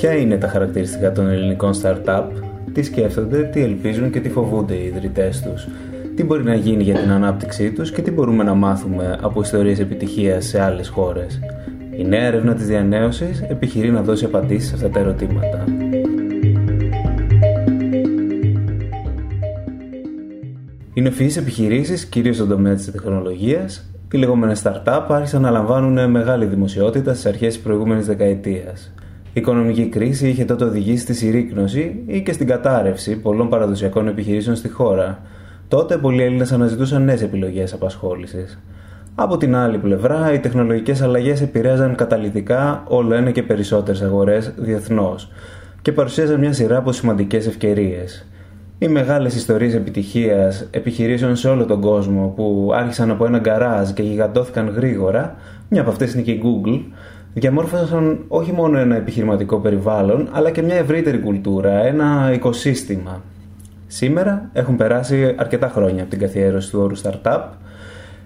Ποια είναι τα χαρακτηριστικά των ελληνικών startup, τι σκέφτονται, τι ελπίζουν και τι φοβούνται οι ιδρυτές τους, τι μπορεί να γίνει για την ανάπτυξή τους και τι μπορούμε να μάθουμε από ιστορίες επιτυχίας σε άλλες χώρες; Η νέα έρευνα της διανέωσης επιχειρεί να δώσει απαντήσεις σε αυτά τα ερωτήματα. Οι νοφιείς επιχειρήσεις, κυρίως στον τομέα της τεχνολογίας, οι λεγόμενες startup άρχισαν να λαμβάνουν μεγάλη δημοσιότητα στις αρχές της προηγούμενης δεκαετίας. Η οικονομική κρίση είχε τότε οδηγήσει στη συρρήκνωση ή και στην κατάρρευση πολλών παραδοσιακών επιχειρήσεων στη χώρα. Τότε πολλοί Έλληνες αναζητούσαν νέες επιλογές απασχόλησης. Από την άλλη πλευρά, οι τεχνολογικές αλλαγές επηρέαζαν καταλητικά όλο ένα και περισσότερες αγορές διεθνώς και παρουσίαζαν μια σειρά από σημαντικές ευκαιρίες. Οι μεγάλες ιστορίες επιτυχίας επιχειρήσεων σε όλο τον κόσμο που άρχισαν από ένα γκαράζ και γιγαντώθηκαν γρήγορα, μια από αυτές είναι και η Google, διαμόρφωσαν όχι μόνο ένα επιχειρηματικό περιβάλλον, αλλά και μια ευρύτερη κουλτούρα, ένα οικοσύστημα. Σήμερα έχουν περάσει αρκετά χρόνια από την καθιέρωση του όρου startup,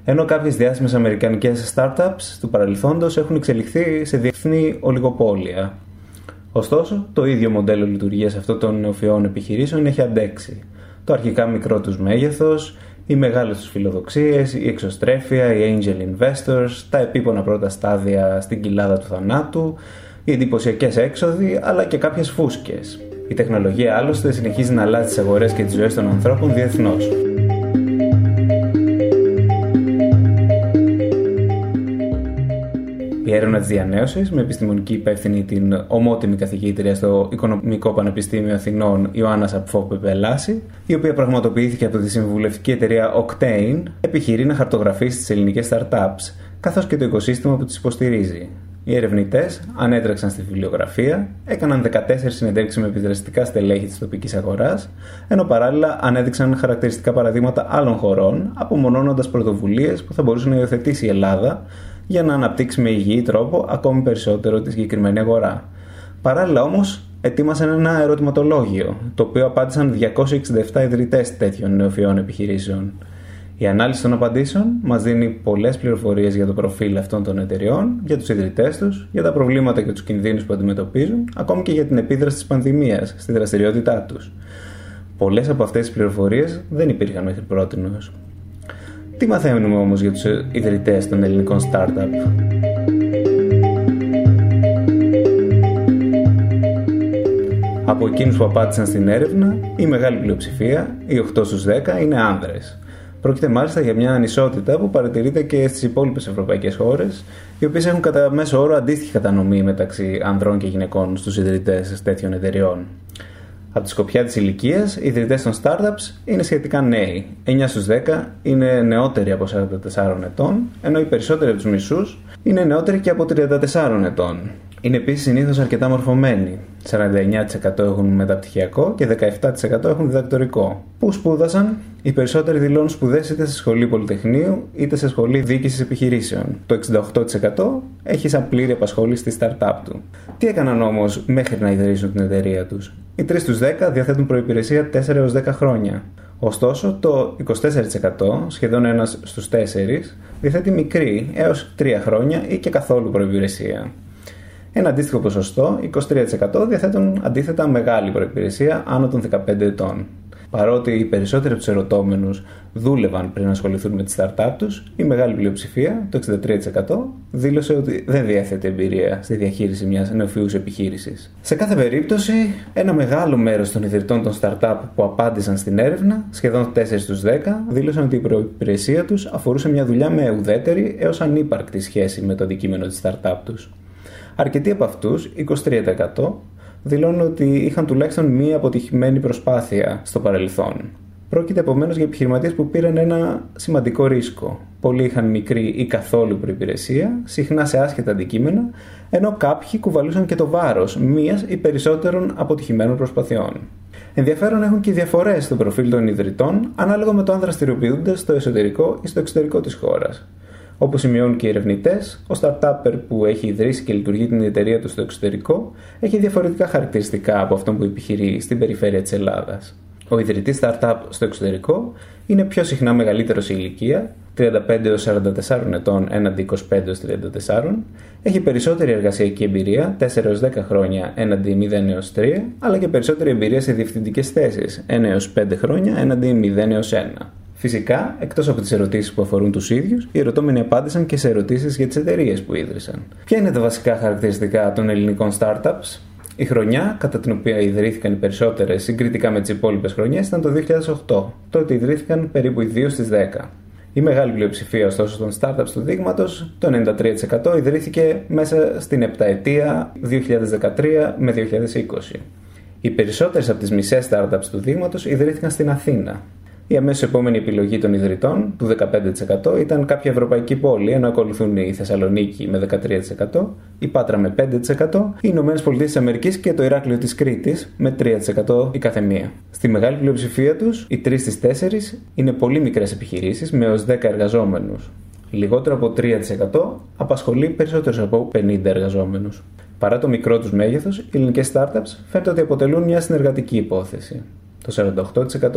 ενώ κάποιες διάσημες αμερικανικές startups του παρελθόντος έχουν εξελιχθεί σε διεθνή ολιγοπόλια. Ωστόσο, το ίδιο μοντέλο λειτουργίας αυτών των νεοφυών επιχειρήσεων έχει αντέξει. Το αρχικά μικρό τους μέγεθος, οι μεγάλες τους φιλοδοξίες, η εξωστρέφεια, οι angel investors, τα επίπονα πρώτα στάδια στην κοιλάδα του θανάτου, οι εντυπωσιακές έξοδοι, αλλά και κάποιες φούσκες. Η τεχνολογία άλλωστε συνεχίζει να αλλάζει τις αγορές και τις ζωές των ανθρώπων διεθνώς. Η έρευνα τη διανέωσης, με επιστημονική υπεύθυνη την ομότιμη καθηγήτρια στο Οικονομικό Πανεπιστήμιο Αθηνών Ιωάννα Απφό Πεπελάση, η οποία πραγματοποιήθηκε από τη συμβουλευτική εταιρεία Octane, επιχειρεί να χαρτογραφήσει τις ελληνικές startups, καθώς και το οικοσύστημα που τις υποστηρίζει. Οι ερευνητές ανέτρεξαν στη βιβλιογραφία, έκαναν 14 συνεντεύξεις με επιδραστικά στελέχη της τοπικής αγοράς, ενώ παράλληλα ανέδειξαν χαρακτηριστικά παραδείγματα άλλων χωρών, απομονώνοντας πρωτοβουλίες που θα μπορούσε να υιοθετήσει η Ελλάδα για να αναπτύξει με υγιή τρόπο ακόμη περισσότερο τη συγκεκριμένη αγορά. Παράλληλα όμως, ετοίμασαν ένα ερωτηματολόγιο, το οποίο απάντησαν 267 ιδρυτές τέτοιων νεοφυών επιχειρήσεων. Η ανάλυση των απαντήσεων μας δίνει πολλές πληροφορίες για το προφίλ αυτών των εταιριών, για τους ιδρυτές τους, για τα προβλήματα και τους κινδύνους που αντιμετωπίζουν, ακόμη και για την επίδραση της πανδημίας στη δραστηριότητά τους. Πολλές από αυτές τις πληροφορίες δεν υπήρχαν μέχρι πρώτη. Τι μαθαίνουμε όμως για τους ιδρυτές των ελληνικών startup; Από εκείνους που απάντησαν στην έρευνα, η μεγάλη πλειοψηφία, οι 8 στους 10, είναι άνδρες. Πρόκειται μάλιστα για μια ανισότητα που παρατηρείται και στις υπόλοιπες ευρωπαϊκές χώρες, οι οποίες έχουν κατά μέσο όρο αντίστοιχη κατανομή μεταξύ ανδρών και γυναικών στους ιδρυτές τέτοιων εταιριών. Από τη σκοπιά της ηλικίας, οι ιδρυτές των startups είναι σχετικά νέοι. 9 στους 10 είναι νεότεροι από 44 ετών, ενώ οι περισσότεροι από τους μισούς είναι νεότεροι και από 34 ετών. Είναι επίσης συνήθως αρκετά μορφωμένοι. 49% έχουν μεταπτυχιακό και 17% έχουν διδακτορικό. Πού σπούδασαν, οι περισσότεροι δηλώνουν σπουδές είτε σε σχολή Πολυτεχνείου είτε σε σχολή διοίκησης επιχειρήσεων. Το 68% έχει σαν πλήρη απασχόληση στη startup του. Τι έκαναν όμως μέχρι να ιδρύσουν την εταιρεία τους; Οι 3 στους 10 διαθέτουν προπηρεσία 4 έως 10 χρόνια. Ωστόσο, το 24%, σχεδόν ένας στους 4, διαθέτει μικρή έως 3 χρόνια ή και καθόλου προπηρεσία. Ένα αντίστοιχο ποσοστό, 23% διαθέτουν αντίθετα μεγάλη προπηρεσία άνω των 15 ετών. Παρότι οι περισσότεροι από τους ερωτώμενους δούλευαν πριν ασχοληθούν με τη startup τους, η μεγάλη πλειοψηφία, το 63%, δήλωσε ότι δεν διέθετε εμπειρία στη διαχείριση μιας νεοφυούς επιχείρησης. Σε κάθε περίπτωση, ένα μεγάλο μέρος των ιδρυτών των startup που απάντησαν στην έρευνα, σχεδόν 4 στους 10, δήλωσαν ότι η προπηρεσία τους αφορούσε μια δουλειά με ουδέτερη έως ανύπαρκτη σχέση με το αντικείμενο της startup τους. Αρκετοί από αυτούς, 23%, δηλώνουν ότι είχαν τουλάχιστον μία αποτυχημένη προσπάθεια στο παρελθόν. Πρόκειται επομένως για επιχειρηματίες που πήραν ένα σημαντικό ρίσκο. Πολλοί είχαν μικρή ή καθόλου προπηρεσία, συχνά σε άσχετα αντικείμενα, ενώ κάποιοι κουβαλούσαν και το βάρος μίας ή περισσότερων αποτυχημένων προσπαθειών. Ενδιαφέρον έχουν και οι διαφορές στο προφίλ των ιδρυτών ανάλογα με το αν δραστηριοποιούνται στο εσωτερικό ή στο εξωτερικό της χώρας. Όπως σημειώνουν και οι ερευνητές, ο startupper που έχει ιδρύσει και λειτουργεί την εταιρεία του στο εξωτερικό έχει διαφορετικά χαρακτηριστικά από αυτόν που επιχειρεί στην περιφέρεια της Ελλάδας. Ο ιδρυτής startup στο εξωτερικό είναι πιο συχνά μεγαλύτερος σε ηλικία, 35 44 ετών έναντι 25 34, έχει περισσότερη εργασιακή εμπειρία, 4 10 χρόνια έναντι 0 3, αλλά και περισσότερη εμπειρία σε διευθυντικές θέσεις, 1 5 χρόνια έναντι 0 1. Φυσικά, εκτός από τις ερωτήσεις που αφορούν τους ίδιους, οι ερωτώμενοι απάντησαν και σε ερωτήσεις για τις εταιρείες που ίδρυσαν. Ποια είναι τα βασικά χαρακτηριστικά των ελληνικών startups, η χρονιά κατά την οποία ιδρύθηκαν οι περισσότερες συγκριτικά με τις υπόλοιπες χρονιές ήταν το 2008. Τότε ιδρύθηκαν περίπου οι 2 στις 10. Η μεγάλη πλειοψηφία ωστόσο των startups του δείγματος, το 93% ιδρύθηκε μέσα στην επταετία 2013 με 2020. Οι περισσότερες από τις μισές startups του δείγματος ιδρύθηκαν στην Αθήνα, η αμέσως επόμενη επιλογή των ιδρυτών, του 15%, ήταν κάποια ευρωπαϊκή πόλη, ενώ ακολουθούν η Θεσσαλονίκη με 13%, η Πάτρα με 5%, οι Ηνωμένες Πολιτείες της Αμερικής και το Ηράκλειο της Κρήτης με 3% η καθεμία. Στη μεγάλη πλειοψηφία τους, οι 3 στις 4 είναι πολύ μικρές επιχειρήσεις με έως 10 εργαζόμενους. Λιγότερο από 3% απασχολεί περισσότερους από 50 εργαζόμενους. Παρά το μικρό τους μέγεθος, οι ελληνικές startups φαίνεται ότι αποτελούν μια συνεργατική υπόθεση. Το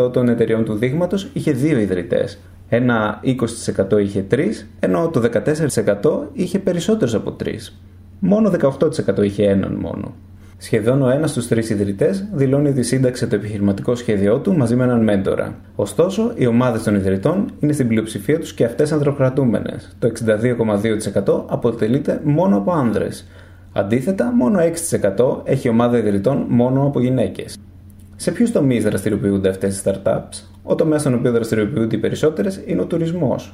48% των εταιριών του δείγματος είχε δύο ιδρυτές. Ένα 20% είχε τρεις, ενώ το 14% είχε περισσότερους από τρεις. Μόνο 18% είχε έναν μόνο. Σχεδόν ο ένας στους τρεις ιδρυτές δηλώνει ότι σύνταξε το επιχειρηματικό σχέδιό του μαζί με έναν μέντορα. Ωστόσο, οι ομάδες των ιδρυτών είναι στην πλειοψηφία τους και αυτές ανδροκρατούμενε. Το 62,2% αποτελείται μόνο από άνδρες. Αντίθετα, μόνο 6% έχει ομάδα ιδρυτών μόνο από γυναίκες. Σε ποιους τομείς δραστηριοποιούνται αυτές οι startups, ο τομέας στον οποίο δραστηριοποιούνται οι περισσότερες είναι ο τουρισμός.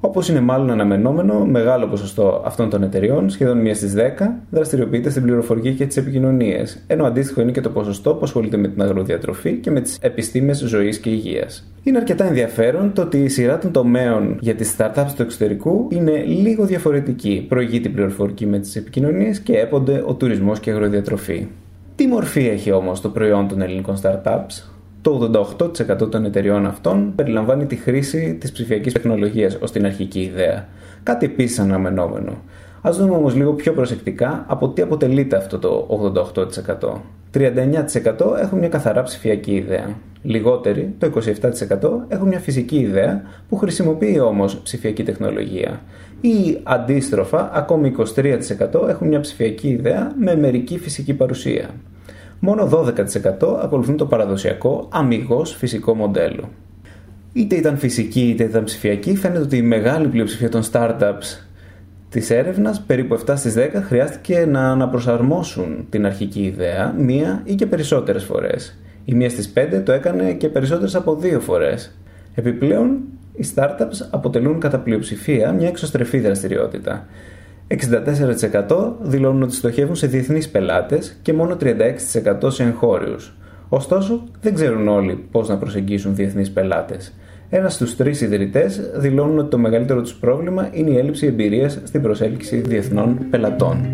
Όπως είναι μάλλον αναμενόμενο, μεγάλο ποσοστό αυτών των εταιριών, σχεδόν μία στις 10, δραστηριοποιείται στην πληροφορική και τις επικοινωνίες, ενώ αντίστοιχο είναι και το ποσοστό που ασχολείται με την αγροδιατροφή και με τις επιστήμες ζωής και υγείας. Είναι αρκετά ενδιαφέρον το ότι η σειρά των τομέων για τις startups του εξωτερικού είναι λίγο διαφορετική. Προηγεί την πληροφορική με τις επικοινωνίες και έπονται ο τουρισμός και η αγροδιατροφή. Τι μορφή έχει όμως το προϊόν των ελληνικών startups? Το 88% των εταιριών αυτών περιλαμβάνει τη χρήση της ψηφιακής τεχνολογίας ως την αρχική ιδέα. Κάτι επίσης αναμενόμενο. Ας δούμε όμως λίγο πιο προσεκτικά από τι αποτελείται αυτό το 88%. 39% έχουν μια καθαρά ψηφιακή ιδέα. Λιγότεροι, το 27% έχουν μια φυσική ιδέα που χρησιμοποιεί όμως ψηφιακή τεχνολογία ή αντίστροφα ακόμη 23% έχουν μια ψηφιακή ιδέα με μερική φυσική παρουσία. Μόνο 12% ακολουθούν το παραδοσιακό αμυγός φυσικό μοντέλο. Είτε ήταν φυσική είτε ήταν ψηφιακή, φαίνεται ότι η μεγάλη πλειοψηφία των startups της έρευνας, περίπου 7 στις 10, χρειάστηκε να αναπροσαρμόσουν την αρχική ιδέα μία ή και περισσότερες φορές. Η μία στις 5 το έκανε και περισσότερες από δύο φορές. Επιπλέον, οι startups αποτελούν κατά πλειοψηφία μια εξωστρεφή δραστηριότητα. 64% δηλώνουν ότι στοχεύουν σε διεθνείς πελάτες και μόνο 36% σε εγχώριους. Ωστόσο, δεν ξέρουν όλοι πώς να προσεγγίσουν διεθνείς πελάτες. Ένας στους τρεις ιδρυτές δηλώνουν ότι το μεγαλύτερο τους πρόβλημα είναι η έλλειψη εμπειρίας στην προσέλκυση διεθνών πελατών.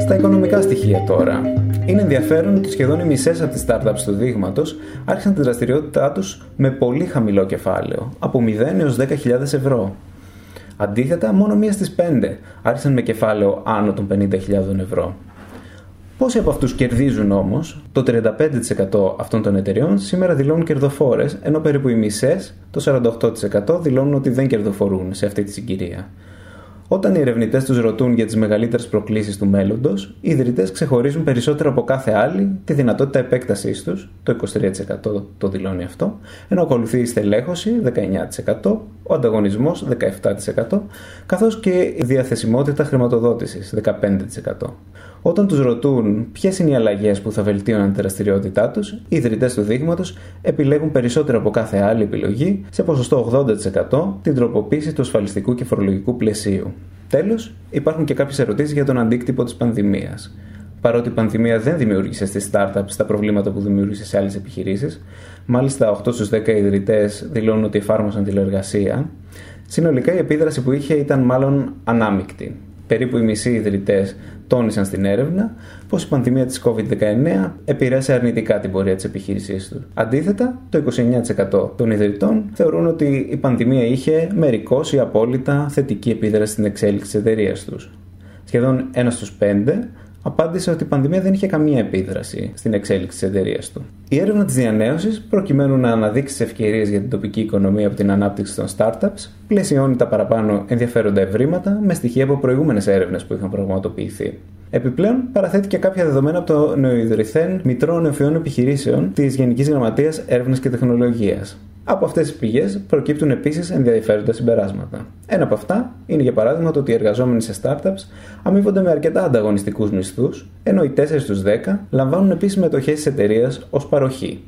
Στα οικονομικά στοιχεία τώρα. Είναι ενδιαφέρον ότι σχεδόν οι μισές από τις startups του δείγματος άρχισαν τη δραστηριότητά τους με πολύ χαμηλό κεφάλαιο, από 0 έως 10.000 ευρώ. Αντίθετα, μόνο μία στις 5 άρχισαν με κεφάλαιο άνω των 50.000 ευρώ. Πόσοι από αυτούς κερδίζουν όμως, το 35% αυτών των εταιριών σήμερα δηλώνουν κερδοφόρες, ενώ περίπου οι μισές, το 48% δηλώνουν ότι δεν κερδοφορούν σε αυτή τη συγκυρία. Όταν οι ερευνητές τους ρωτούν για τις μεγαλύτερες προκλήσεις του μέλλοντος, οι ιδρυτές ξεχωρίζουν περισσότερο από κάθε άλλη τη δυνατότητα επέκτασής τους, το 23% το δηλώνει αυτό, ενώ ακολουθεί η στελέχωση 19%, ο ανταγωνισμός 17%, καθώς και η διαθεσιμότητα χρηματοδότησης 15%. Όταν τους ρωτούν ποιες είναι οι αλλαγές που θα βελτίωναν τη δραστηριότητά τους, οι ιδρυτές του δείγματος επιλέγουν περισσότερο από κάθε άλλη επιλογή, σε ποσοστό 80%, την τροποποίηση του ασφαλιστικού και φορολογικού πλαισίου. Τέλος, υπάρχουν και κάποιες ερωτήσεις για τον αντίκτυπο της πανδημίας. Παρότι η πανδημία δεν δημιούργησε στις startups τα προβλήματα που δημιούργησε σε άλλες επιχειρήσεις, μάλιστα 8 στους 10 ιδρυτές δηλώνουν ότι εφάρμοσαν τηλεργασία, συνολικά η επίδραση που είχε ήταν μάλλον ανάμεικτη. Περίπου οι μισοί ιδρυτές τόνισαν στην έρευνα πως η πανδημία της COVID-19 επηρέασε αρνητικά την πορεία της επιχείρησής του. Αντίθετα, το 29% των ιδρυτών θεωρούν ότι η πανδημία είχε μερικώς ή απόλυτα θετική επίδραση στην εξέλιξη της εταιρείας τους. Σχεδόν ένας στους πέντε απάντησε ότι η πανδημία δεν είχε καμία επίδραση στην εξέλιξη της εταιρείας του. Η έρευνα της διανέωσης, προκειμένου να αναδείξει τις ευκαιρίες για την τοπική οικονομία από την ανάπτυξη των startups, πλαισιώνει τα παραπάνω ενδιαφέροντα ευρήματα με στοιχεία από προηγούμενες έρευνες που είχαν πραγματοποιηθεί. Επιπλέον, παραθέτει και κάποια δεδομένα από το νεοειδρυθέν Μητρό Νεοφιών Επιχειρήσεων της Γενικής Γραμματείας Έρευνας και Τεχνολογίας. Από αυτές τις πηγές προκύπτουν επίσης ενδιαφέροντα συμπεράσματα. Ένα από αυτά είναι για παράδειγμα το ότι οι εργαζόμενοι σε startups αμείβονται με αρκετά ανταγωνιστικούς μισθούς, ενώ οι 4 στους 10 λαμβάνουν επίσης μετοχές της εταιρείας ως παροχή.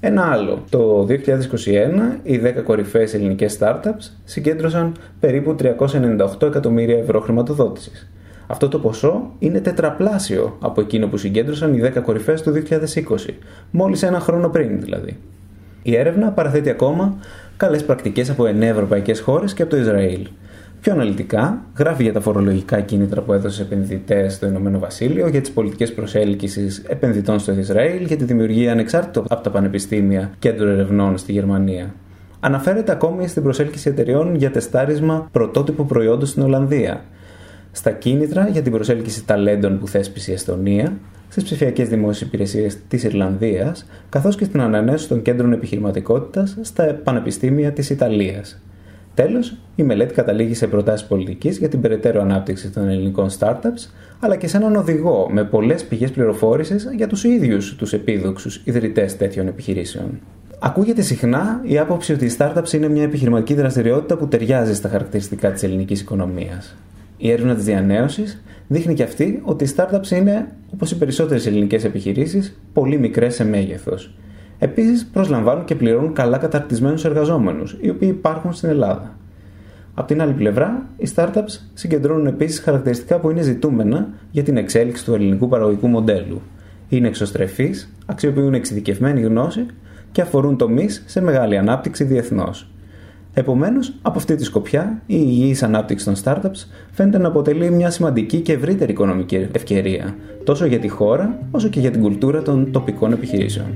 Ένα άλλο. Το 2021 οι 10 κορυφαίες ελληνικές startups συγκέντρωσαν περίπου 398 εκατομμύρια ευρώ χρηματοδότησης. Αυτό το ποσό είναι τετραπλάσιο από εκείνο που συγκέντρωσαν οι 10 κορυφαίες του 2020, μόλις ένα χρόνο πριν δηλαδή. Η έρευνα παραθέτει ακόμα καλές πρακτικές από 9 ευρωπαϊκές χώρες και από το Ισραήλ. Πιο αναλυτικά, γράφει για τα φορολογικά κίνητρα που έδωσε σε επενδυτές στο Ηνωμένο Βασίλειο, για τις πολιτικές προσέλκυσης επενδυτών στο Ισραήλ, για τη δημιουργία ανεξάρτητο από τα πανεπιστήμια κέντρο ερευνών στη Γερμανία. Αναφέρεται ακόμη στην προσέλκυση εταιριών για τεστάρισμα πρωτότυπου προϊόντος στην Ολλανδία, στα κίνητρα για την προσέλκυση ταλέντων που θέσπισε η Εστονία, στις ψηφιακές δημόσιες υπηρεσίες της Ιρλανδίας, καθώς και στην ανανέωση των κέντρων επιχειρηματικότητας στα πανεπιστήμια της Ιταλίας. Τέλος, η μελέτη καταλήγει σε προτάσεις πολιτικής για την περαιτέρω ανάπτυξη των ελληνικών startups, αλλά και σε έναν οδηγό με πολλές πηγές πληροφόρησης για τους ίδιους τους επίδοξους ιδρυτές τέτοιων επιχειρήσεων. Ακούγεται συχνά η άποψη ότι οι startups είναι μια επιχειρηματική δραστηριότητα που ταιριάζει στα χαρακτηριστικά της ελληνικής οικονομίας. Η έρευνα της διανέωσης δείχνει και αυτή ότι οι startups είναι, όπως οι περισσότερες ελληνικές επιχειρήσεις, πολύ μικρές σε μέγεθος. Επίσης, προσλαμβάνουν και πληρώνουν καλά καταρτισμένους εργαζόμενους, οι οποίοι υπάρχουν στην Ελλάδα. Από την άλλη πλευρά, οι startups συγκεντρώνουν επίσης χαρακτηριστικά που είναι ζητούμενα για την εξέλιξη του ελληνικού παραγωγικού μοντέλου. Είναι εξωστρεφείς, αξιοποιούν εξειδικευμένη γνώση και αφορούν τομείς σε μεγάλη ανάπτυξη διεθνώς. Επομένως, από αυτή τη σκοπιά, η υγιή ανάπτυξη των startups φαίνεται να αποτελεί μια σημαντική και ευρύτερη οικονομική ευκαιρία, τόσο για τη χώρα όσο και για την κουλτούρα των τοπικών επιχειρήσεων.